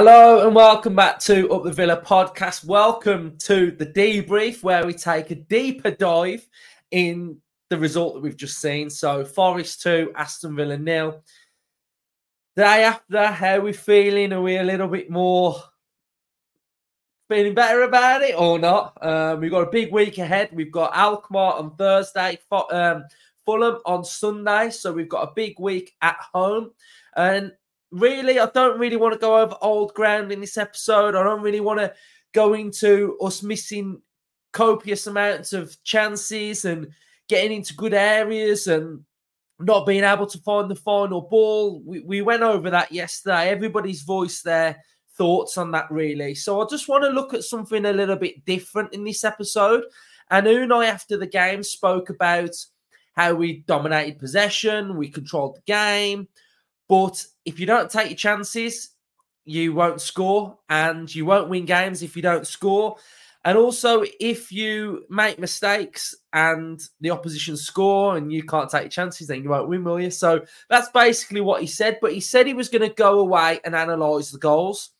Hello and welcome back to Up the Villa podcast. Welcome to the debrief where we take a deeper dive in the result that we've just seen. So Forest 2, Aston Villa nil. Day after, how we feeling? Are we a little bit more feeling better about it or not? Um, we've got a big week ahead. We've got Alkmaar on Thursday, um, Fulham on Sunday. So we've got a big week at home. And really, I don't really want to go over old ground in this episode. I don't really want to go into us missing copious amounts of chances and getting into good areas and not being able to find the final ball. We, we went over that yesterday. Everybody's voiced their thoughts on that, really. So I just want to look at something a little bit different in this episode. And Unai, after the game, spoke about how we dominated possession, we controlled the game, but if you don't take your chances, you won't score and you won't win games if you don't score. And also, if you make mistakes and the opposition score and you can't take your chances, then you won't win, will you? So that's basically what he said. But he said he was going to go away and analyse the goals.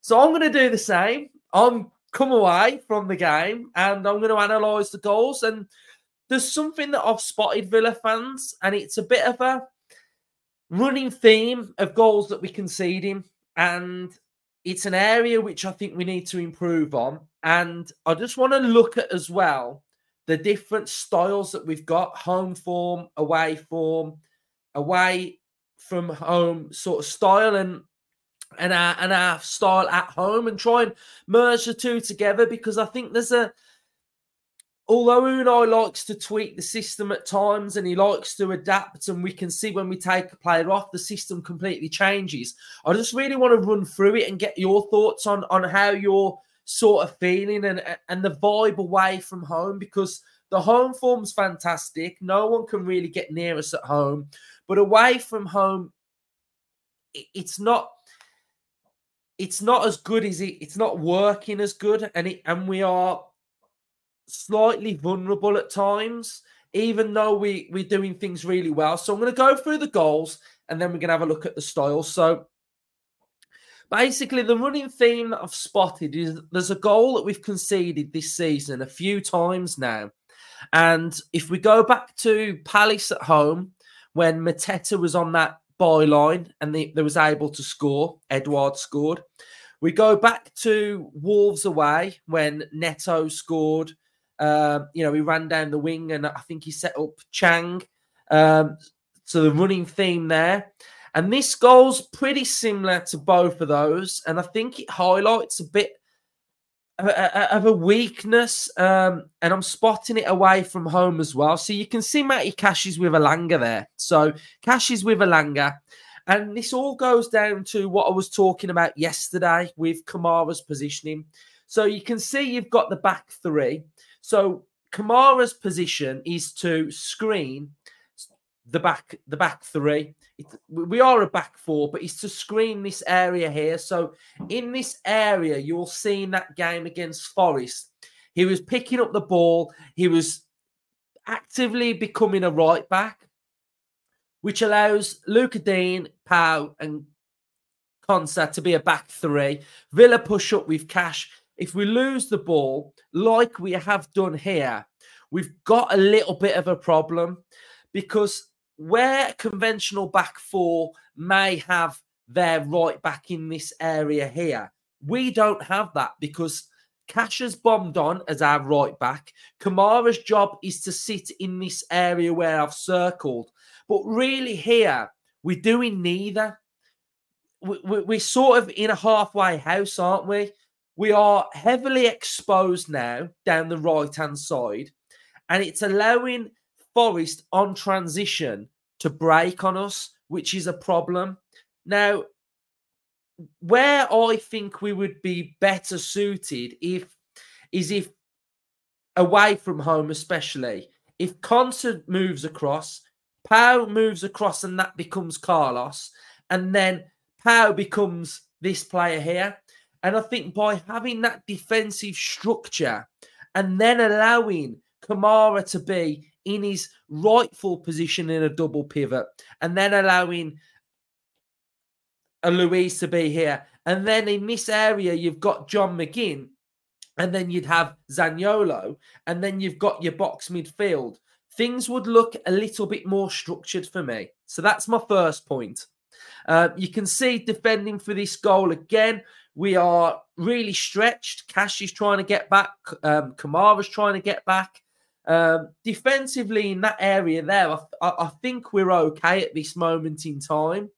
So I'm going to do the same. I'm come away from the game and I'm going to analyse the goals. And there's something that I've spotted Villa fans, and it's a bit of a running theme of goals that we concede in, and it's an area which I think we need to improve on. And I just want to look at as well the different styles that we've got home form, away form, away from home sort of style, and and our and our style at home, and try and merge the two together because I think there's a although Unai likes to tweak the system at times and he likes to adapt, and we can see when we take a player off, the system completely changes. I just really want to run through it and get your thoughts on on how you're sort of feeling and and the vibe away from home because the home form's fantastic. No one can really get near us at home, but away from home, it's not. It's not as good as it. It's not working as good, and it and we are slightly vulnerable at times, even though we, we're doing things really well. So I'm going to go through the goals and then we're going to have a look at the style. So basically, the running theme that I've spotted is there's a goal that we've conceded this season a few times now. And if we go back to Palace at home, when Mateta was on that byline and they, they was able to score, Edouard scored. We go back to Wolves away when Neto scored. Um, you know, he ran down the wing and I think he set up Chang. Um, so the running theme there. And this goal's pretty similar to both of those. And I think it highlights a bit of a, of a weakness. Um, and I'm spotting it away from home as well. So you can see Matty Cash is with Elanga there. So Cash is with Elanga. And this all goes down to what I was talking about yesterday with Kamara's positioning. So you can see you've got the back three. So Kamara's position is to screen the back the back three. It, we are a back four, but it's to screen this area here. So in this area, you'll see in that game against Forest, he was picking up the ball. He was actively becoming a right back, which allows Lucas Digne, Pau, and Konsa to be a back three. Villa push up with Cash if we lose the ball like we have done here, we've got a little bit of a problem because where conventional back four may have their right back in this area here, we don't have that because Cash has bombed on as our right back. Kamara's job is to sit in this area where I've circled. But really, here, we're doing neither. We're sort of in a halfway house, aren't we? We are heavily exposed now down the right hand side, and it's allowing Forest on transition to break on us, which is a problem. Now, where I think we would be better suited if is if away from home, especially if Konsa moves across, Pau moves across, and that becomes Carlos, and then Pau becomes this player here. And I think by having that defensive structure and then allowing Kamara to be in his rightful position in a double pivot and then allowing a Luiz to be here And then in this area, you've got John McGinn, and then you'd have Zaniolo, and then you've got your box midfield. Things would look a little bit more structured for me. So that's my first point. Uh, you can see defending for this goal again. We are really stretched. Cash is trying to get back. Um, Kamara's trying to get back. Um, defensively in that area there, I, I, think we're okay at this moment in time.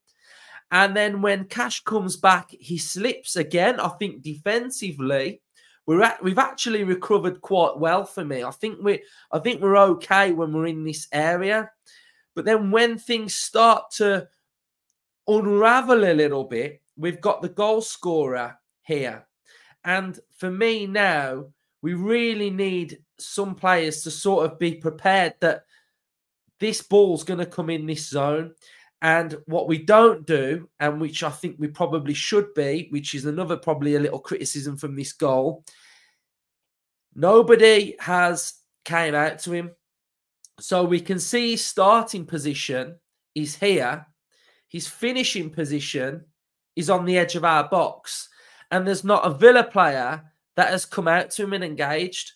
And then when Cash comes back, he slips again. I think defensively, we're at, we've actually recovered quite well for me. I think we I think we're okay when we're in this area. But then when things start to unravel a little bit, we've got the goal scorer here. And for me now, we really need some players to sort of be prepared that this ball's going to come in this zone. And what we don't do, and which I think we probably should be, which is another probably a little criticism from this goal, nobody has came out to him. So we can see his starting position is here. His finishing position is on the edge of our box. And there's not a Villa player that has come out to him and engaged.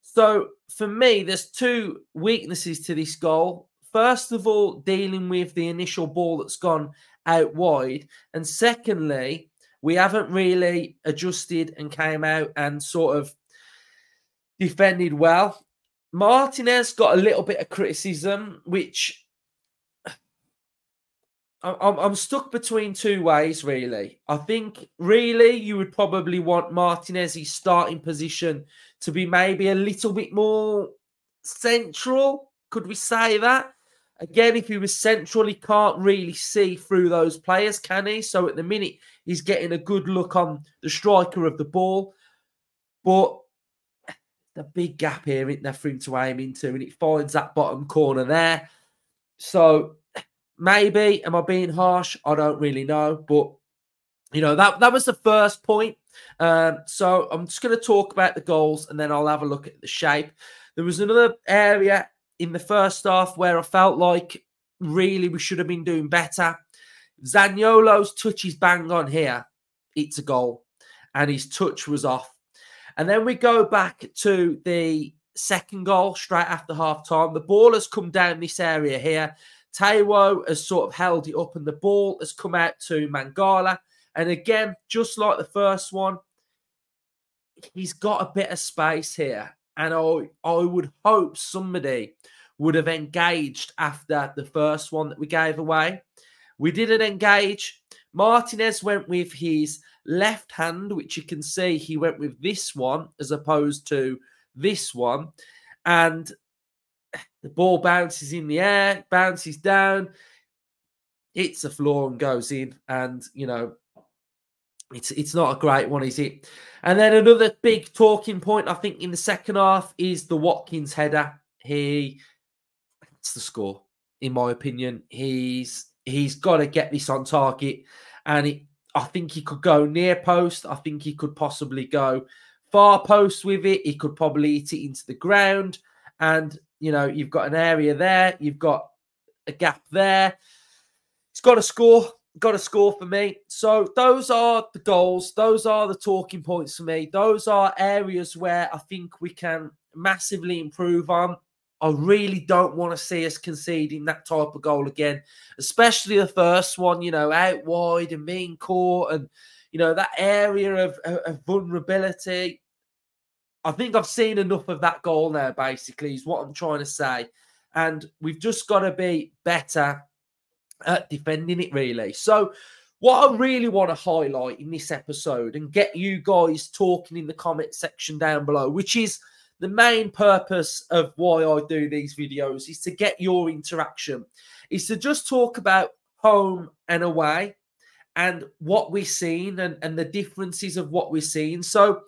So for me, there's two weaknesses to this goal. First of all, dealing with the initial ball that's gone out wide. And secondly, we haven't really adjusted and came out and sort of defended well. Martinez got a little bit of criticism, which I'm, I'm stuck between two ways, really. I think, really, you would probably want Martinez's starting position to be maybe a little bit more central. Could we say that? Again, if he was central, he can't really see through those players, can he? So at the minute, he's getting a good look on the striker of the ball. But the big gap here, isn't there, for him to aim into? And it finds that bottom corner there. So maybe, am I being harsh? I don't really know. But, you know, that, that was the first point. Um, so I'm just going to talk about the goals and then I'll have a look at the shape. There was another area in the first half where I felt like really we should have been doing better. Zaniolo's touch is bang on here. It's a goal. And his touch was off. And then we go back to the second goal straight after half time. The ball has come down this area here. Taiwo has sort of held it up, and the ball has come out to Mangala. And again, just like the first one, he's got a bit of space here. And I, I would hope somebody would have engaged after the first one that we gave away. We didn't engage. Martinez went with his left hand, which you can see he went with this one as opposed to this one. And the ball bounces in the air, bounces down, hits the floor and goes in. And, you know, it's it's not a great one, is it? And then another big talking point, I think, in the second half is the Watkins header. He that's the score, in my opinion. He's he's got to get this on target, and it, I think he could go near post. I think he could possibly go far post with it. He could probably hit it into the ground, and you know you've got an area there, you've got a gap there. He's got to score got a score for me. So those are the goals. Those are the talking points for me. Those are areas where I think we can massively improve on. I really don't want to see us conceding that type of goal again, especially the first one, you know, out wide and being caught and, you know, that area of, of vulnerability. I think I've seen enough of that goal now, basically, is what I'm trying to say. And we've just got to be better at defending it, really. So, what I really want to highlight in this episode and get you guys talking in the comment section down below, which is the main purpose of why I do these videos, is to get your interaction, is to just talk about home and away and what we're seeing and, and the differences of what we're seeing. So,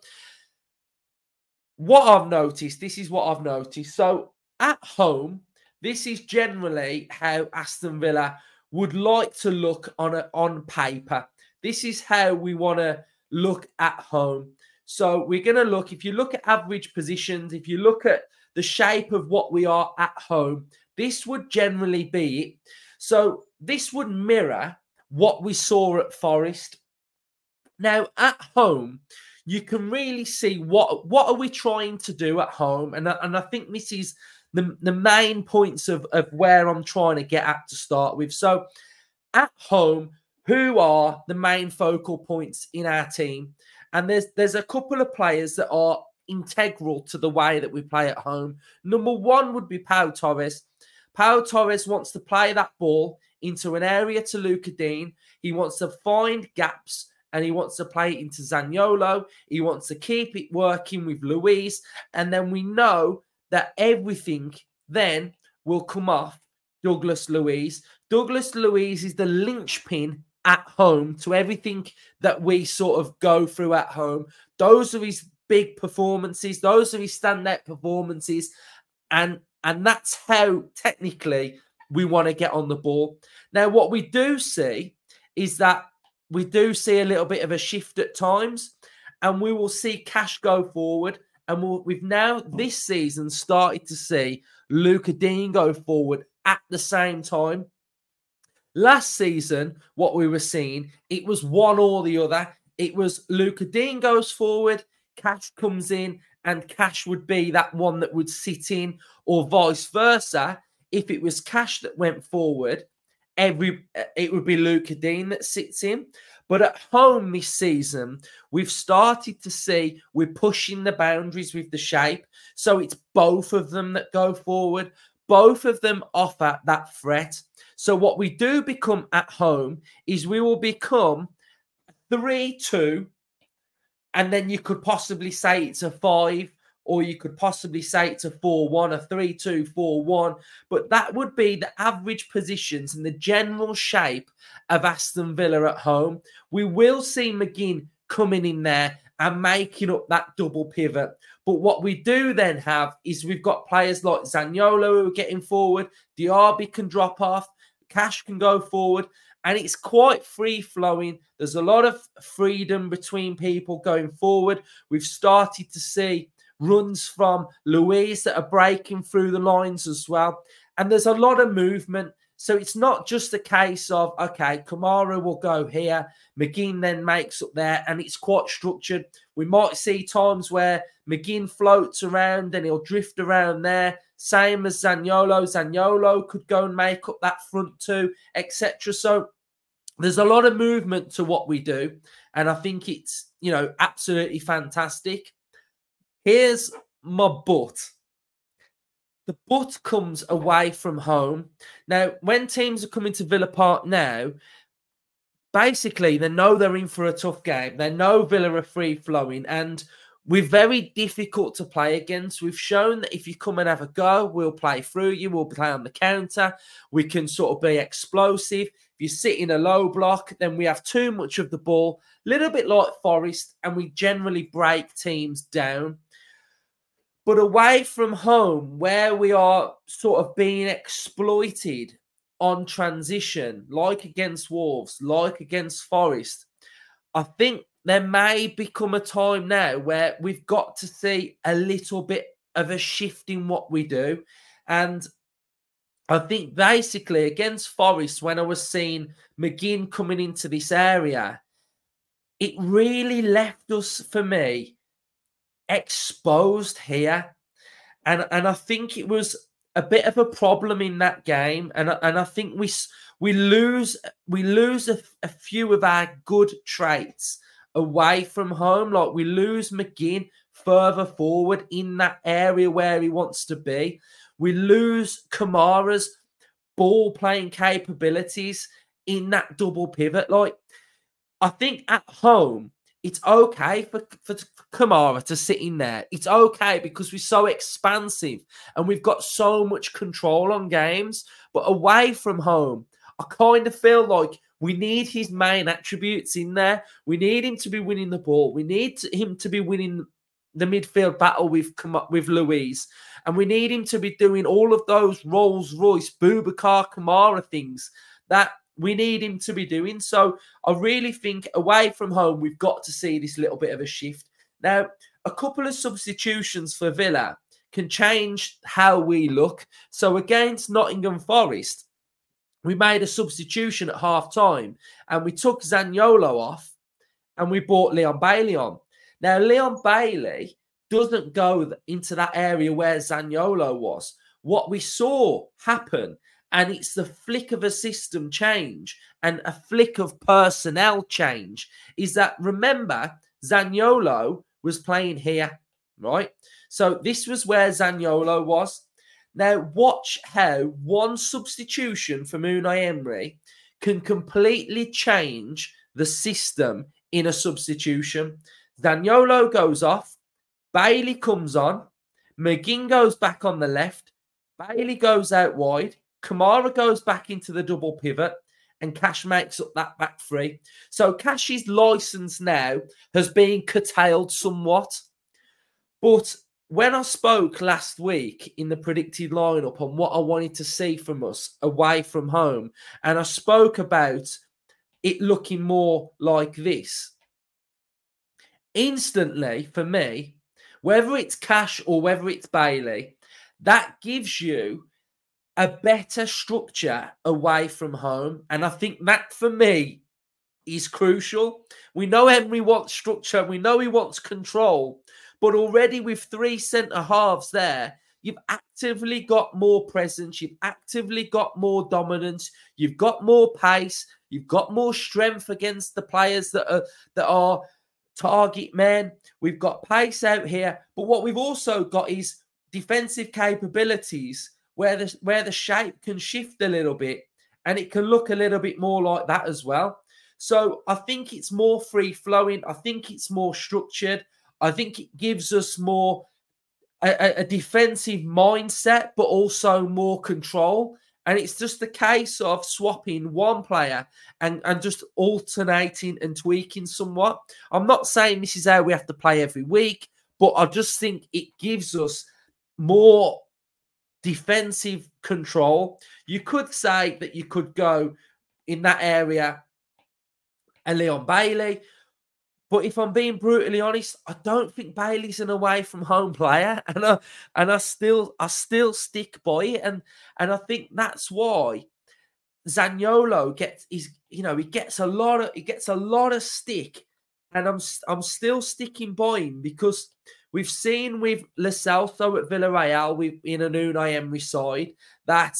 what I've noticed, this is what I've noticed. So, at home, this is generally how Aston Villa would like to look on a, on paper. This is how we want to look at home. So we're going to look, if you look at average positions, if you look at the shape of what we are at home, this would generally be it. So this would mirror what we saw at Forest. Now, at home, you can really see what what are we trying to do at home, and and I think this is the the main points of of where I'm trying to get at to start with. So, at home, who are the main focal points in our team? And there's there's a couple of players that are integral to the way that we play at home. Number one would be Pau Torres. Pau Torres wants to play that ball into an area to Lucas Digne. He wants to find gaps and he wants to play it into Zaniolo. He wants to keep it working with Luiz. And then we know that everything then will come off Douglas Luiz. Douglas Luiz is the linchpin at home to everything that we sort of go through at home. Those are his big performances, those are his standout performances. And and that's how technically we want to get on the ball. Now, what we do see is that we do see a little bit of a shift at times, and we will see cash go forward. And we'll, we've now this season started to see Lucas Digne go forward at the same time. Last season, what we were seeing, it was one or the other. It was Lucas Digne goes forward, Cash comes in, and Cash would be that one that would sit in, or vice versa. If it was Cash that went forward, every it would be Lucas Digne that sits in. But at home this season, we've started to see we're pushing the boundaries with the shape. So it's both of them that go forward. Both of them offer that threat. So what we do become at home is we will become 3 2, and then you could possibly say it's a 5 or you could possibly say it's a 4 1, a 3 2, 4 1. But that would be the average positions and the general shape of Aston Villa at home. We will see McGinn coming in there and making up that double pivot. But what we do then have is we've got players like Zaniolo who are getting forward, Diaby can drop off, Cash can go forward, and it's quite free flowing. There's a lot of freedom between people going forward. We've started to see runs from Luiz that are breaking through the lines as well. And there's a lot of movement. So it's not just a case of, okay, Kamara will go here, McGinn then makes up there, and it's quite structured. We might see times where McGinn floats around and he'll drift around there. Same as Zaniolo. Zaniolo could go and make up that front two, etc. So there's a lot of movement to what we do. And I think it's, you know, absolutely fantastic. Here's my but. The but comes away from home. Now, when teams are coming to Villa Park now, basically they know they're in for a tough game. They know Villa are free flowing and we're very difficult to play against. We've shown that if you come and have a go, we'll play through you, we'll play on the counter, we can sort of be explosive. If you sit in a low block, then we have too much of the ball, a little bit like Forest, and we generally break teams down. But away from home, where we are sort of being exploited on transition, like against Wolves, like against Forest, I think there may become a time now where we've got to see a little bit of a shift in what we do. And I think basically against Forest, when I was seeing McGinn coming into this area, it really left us, for me, exposed here. And and I think it was a bit of a problem in that game. And, and I think we we lose we lose a, a few of our good traits away from home. Like we lose McGinn further forward in that area where he wants to be. We lose Kamara's ball playing capabilities in that double pivot. Like I think at home it's okay for, for Kamara to sit in there. It's okay because we're so expansive and we've got so much control on games. But away from home, I kind of feel like we need his main attributes in there. We need him to be winning the ball. We need him to be winning the midfield battle with with Luiz, and we need him to be doing all of those Rolls Royce, Boubacar Kamara things that we need him to be doing. So I really think away from home, we've got to see this little bit of a shift. Now, a couple of substitutions for Villa can change how we look. So against Nottingham Forest, we made a substitution at half time and we took Zaniolo off and we brought Leon Bailey on. Now, Leon Bailey doesn't go into that area where Zaniolo was. What we saw happen, and it's the flick of a system change and a flick of personnel change, is that remember, Zaniolo was playing here, right? So this was where Zaniolo was. Now, watch how one substitution from Unai Emery can completely change the system in a substitution. Zaniolo goes off, Bailey comes on, McGinn goes back on the left, Bailey goes out wide, Kamara goes back into the double pivot, and Cash makes up that back three. So Cash's license now has been curtailed somewhat. But when I spoke last week in the predicted lineup on what I wanted to see from us away from home, and I spoke about it looking more like this, instantly for me, whether it's Cash or whether it's Bailey, that gives you a better structure away from home. And I think that for me is crucial. We know Emery wants structure, we know he wants control, but already with three centre halves there, you've actively got more presence, you've actively got more dominance, you've got more pace, you've got more strength against the players that are that are target men. We've got pace out here, but what we've also got is defensive capabilities where the where the shape can shift a little bit and it can look a little bit more like that as well. So I think it's more free flowing. I think it's more structured. I think it gives us more a, a, defensive mindset, but also more control. And it's just a case of swapping one player and, and just alternating and tweaking somewhat. I'm not saying this is how we have to play every week, but I just think it gives us more defensive control. You could say that you could go in that area and Leon Bailey, but if I'm being brutally honest, I don't think Bailey's an away from home player, and I and I still I still stick by it, and and I think that's why Zaniolo gets is you know he gets a lot of he gets a lot of stick, and I'm I'm still sticking by him because we've seen with Lo Celso at Villarreal with in an Unai Emery side that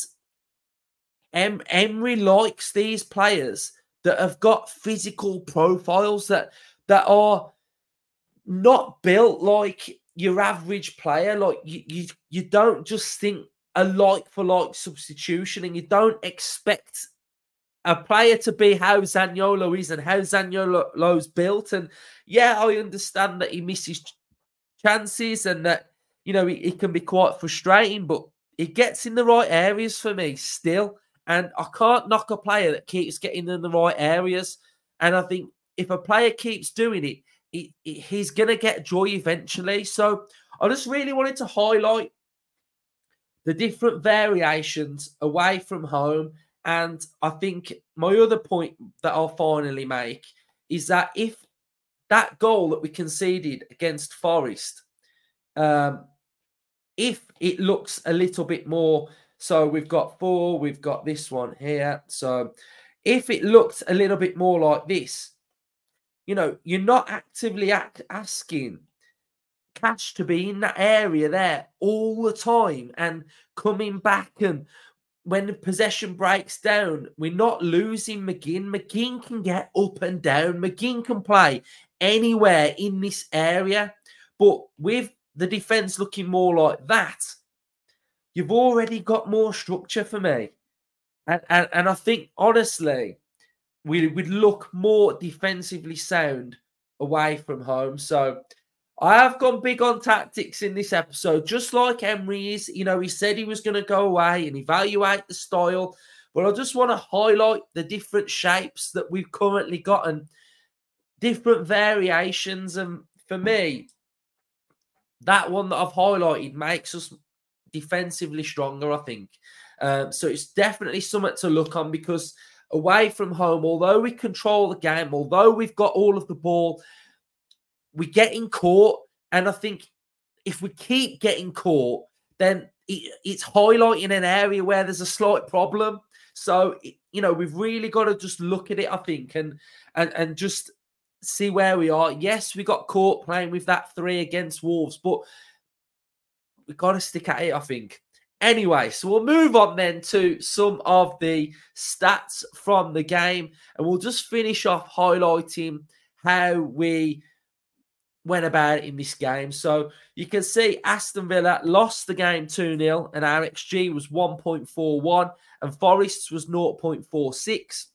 em, Emery likes these players that have got physical profiles that that are not built like your average player. Like you, you, you don't just think a like for like substitution, and you don't expect Uh, a player to be how Zaniolo is and how Zaniolo's built. And yeah, I understand that he misses chances and that you know it, can be quite frustrating, but he gets in the right areas for me still. And I can't knock a player that keeps getting in the right areas. And I think if a player keeps doing it, he, he's going to get joy eventually. So I just really wanted to highlight the different variations away from home. And I think my other point that I'll finally make is that if that goal that we conceded against Forest, um, if it looks a little bit more, so we've got four, we've got this one here. So if it looked a little bit more like this, you know, you're not actively act- asking Cash to be in that area there all the time and coming back. And when the possession breaks down, we're not losing McGinn. McGinn can get up and down, McGinn can play anywhere in this area. But with the defense looking more like that, you've already got more structure for me. And, and, and I think, honestly, we would look more defensively sound away from home. So I have gone big on tactics in this episode, just like Emery is. You know, he said he was going to go away and evaluate the style, but I just want to highlight the different shapes that we've currently got and different variations. And for me, that one that I've highlighted makes us defensively stronger, I think. Um, so it's definitely something to look on because away from home, although we control the game, although we've got all of the ball, we get in caught. And I think if we keep getting caught, then it, it's highlighting an area where there's a slight problem. So you know we've really got to just look at it, I think, and and and just see where we are. Yes, we got caught playing with that three against Wolves, but we've got to stick at it, I think. Anyway, so we'll move on then to some of the stats from the game, and we'll just finish off highlighting how we went about in this game. So you can see Aston Villa lost the game 2 0, and our XG was 1.41, and Forest's was 0.46.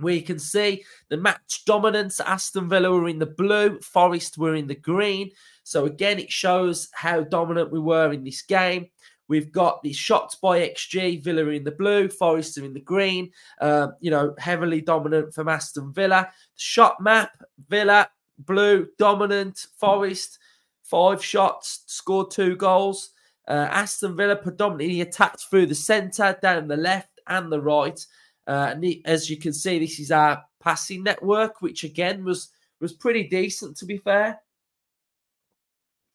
We can see the match dominance. Aston Villa were in the blue, Forest were in the green. So again, it shows how dominant we were in this game. We've got the shots by XG, Villa in the blue, Forest in the green. Uh, you know, heavily dominant from Aston Villa. The shot map, Villa blue, dominant. Forest, five shots, scored two goals. Uh, Aston Villa predominantly attacked through the centre, down the left and the right. Uh, and as you can see, this is our passing network, which again was was pretty decent to be fair.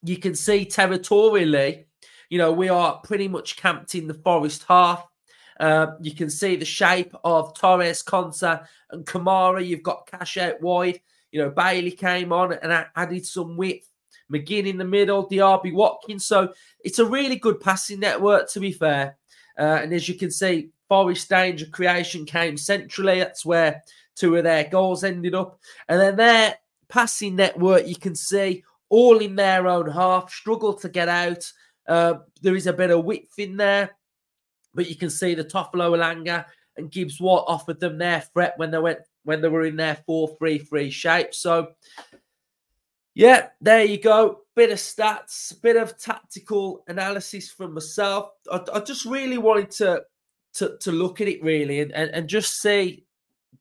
You can see territorially, you know, we are pretty much camped in the forest half. Uh, you can see the shape of Torres, Konsa, and Kamara. You've got Cash out wide. You know, Bailey came on and added some width. McGinn in the middle, Diaby Watkins. So it's a really good passing network, to be fair. Uh, and as you can see, Forest danger creation came centrally. That's where two of their goals ended up. And then their passing network, you can see all in their own half, struggle to get out. Uh, there is a bit of width in there, but you can see the Toffolo Elanga and Gibbs White offered them their threat when they went when they were in their 4-3-3 shape. So yeah, there you go. Bit of stats, bit of tactical analysis from myself. I, I just really wanted to, to to look at it really and, and, and just see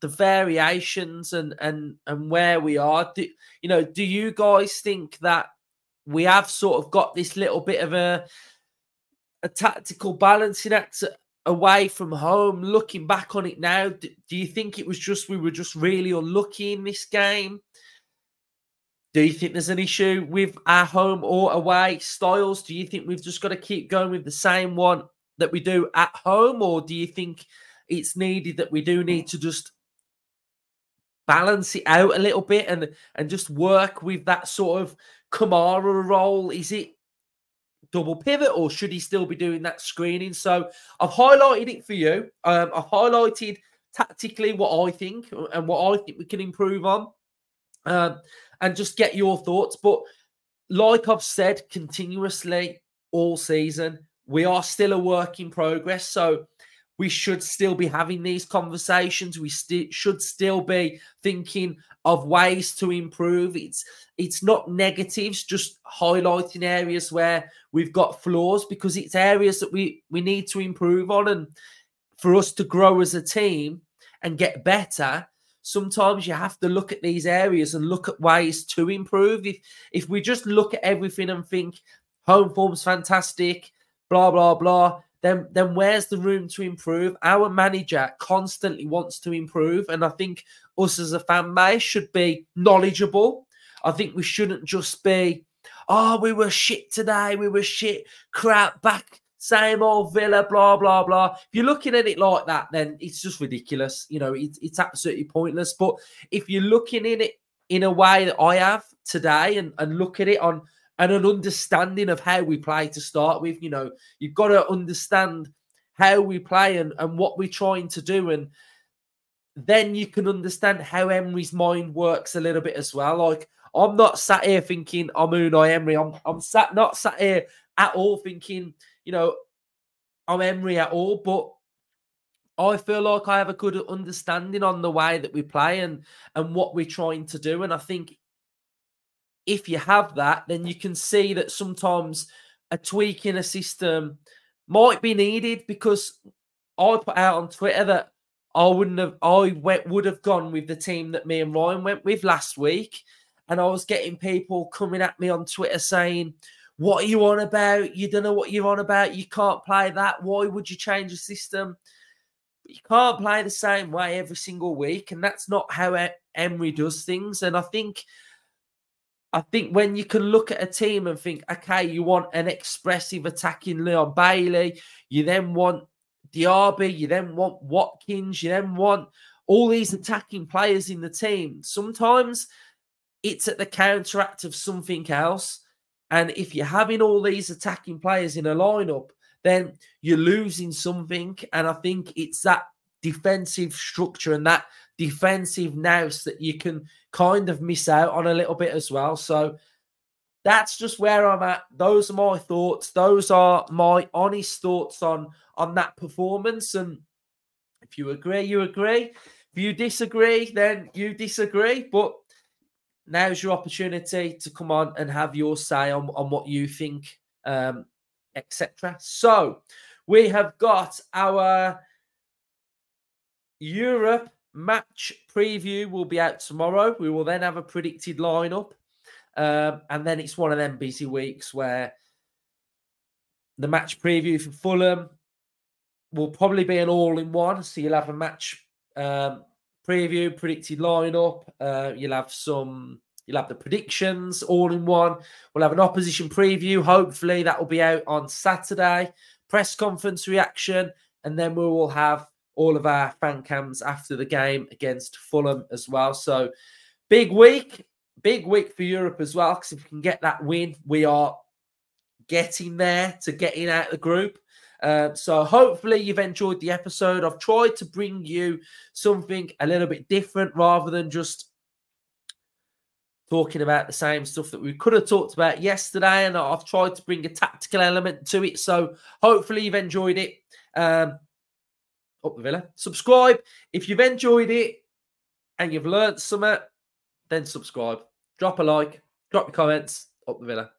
the variations and and and where we are. Do, you know, do you guys think that we have sort of got this little bit of a a tactical balancing act away from home? Looking back on it now, do, you think it was just we were just really unlucky in this game? Do you think there's an issue with our home or away styles? Do you think we've just got to keep going with the same one that we do at home, or do you think it's needed that we do need to just balance it out a little bit and and just work with that sort of Kamara role? Is it double pivot, or should he still be doing that screening? So I've highlighted it for you. Um, I've highlighted tactically what I think and what I think we can improve on. Um, and just get your thoughts. But like I've said continuously all season, we are still a work in progress. So we should still be having these conversations. We st- should still be thinking of ways to improve. It's it's not negatives, just highlighting areas where we've got flaws because it's areas that we we need to improve on and for us to grow as a team and get better sometimes you have to look at these areas and look at ways to improve. If if we just look at everything and think home form's fantastic, blah blah blah, then then where's the room to improve? Our manager constantly wants to improve, and I think us as a fan base should be knowledgeable. I think we shouldn't just be, oh, we were shit today, we were shit, crap back same old Villa, blah, blah, blah. If you're looking at it like that, then it's just ridiculous. You know, it's, it's absolutely pointless. But if you're looking in it in a way that I have today and, and look at it on and an understanding of how we play to start with, you know, you've got to understand how we play and, and what we're trying to do. And then you can understand how Emery's mind works a little bit as well. Like, I'm not sat here thinking I'm Unai Emery. I'm, I'm sat not sat here at all thinking – you know, I'm Emery at all, but I feel like I have a good understanding on the way that we play and and what we're trying to do. And I think if you have that, then you can see that sometimes a tweak in a system might be needed because I put out on Twitter that I wouldn't have I went, would have gone with the team that me and Ryan went with last week. And I was getting people coming at me on Twitter saying, what are you on about? You don't know what you're on about. You can't play that. Why would you change the system? you can't play the same way every single week, and that's not how Emery does things. And I think, I think when you can look at a team and think, okay, you want an expressive attacking Leon Bailey, you then want Diaby, you then want Watkins, you then want all these attacking players in the team. Sometimes it's at the counteract of something else. And if you're having all these attacking players in a lineup, then you're losing something. And I think it's that defensive structure and that defensive nous that you can kind of miss out on a little bit as well. So that's just where I'm at. Those are my thoughts. Those are my honest thoughts on on that performance. And if you agree, you agree. If you disagree, then you disagree. But now's your opportunity to come on and have your say on, on what you think, um, etc. So we have got our Europe match preview will be out tomorrow. We will then have a predicted lineup. Um, and then it's one of them busy weeks where the match preview for Fulham will probably be an all in one. So you'll have a match um, preview, predicted lineup. Uh, you'll have some, you'll have the predictions all in one. We'll have an opposition preview. Hopefully, that will be out on Saturday. Press conference reaction, and then we will have all of our fan cams after the game against Fulham as well. So, big week, big week for Europe as well. Because if we can get that win, we are getting there to getting out of the group. Uh, so hopefully you've enjoyed the episode. I've tried to bring you something a little bit different rather than just talking about the same stuff that we could have talked about yesterday. And I've tried to bring a tactical element to it. So hopefully you've enjoyed it. Um, up the Villa. Subscribe if you've enjoyed it and you've learned something. Then subscribe. Drop a like. Drop your comments. Up the Villa.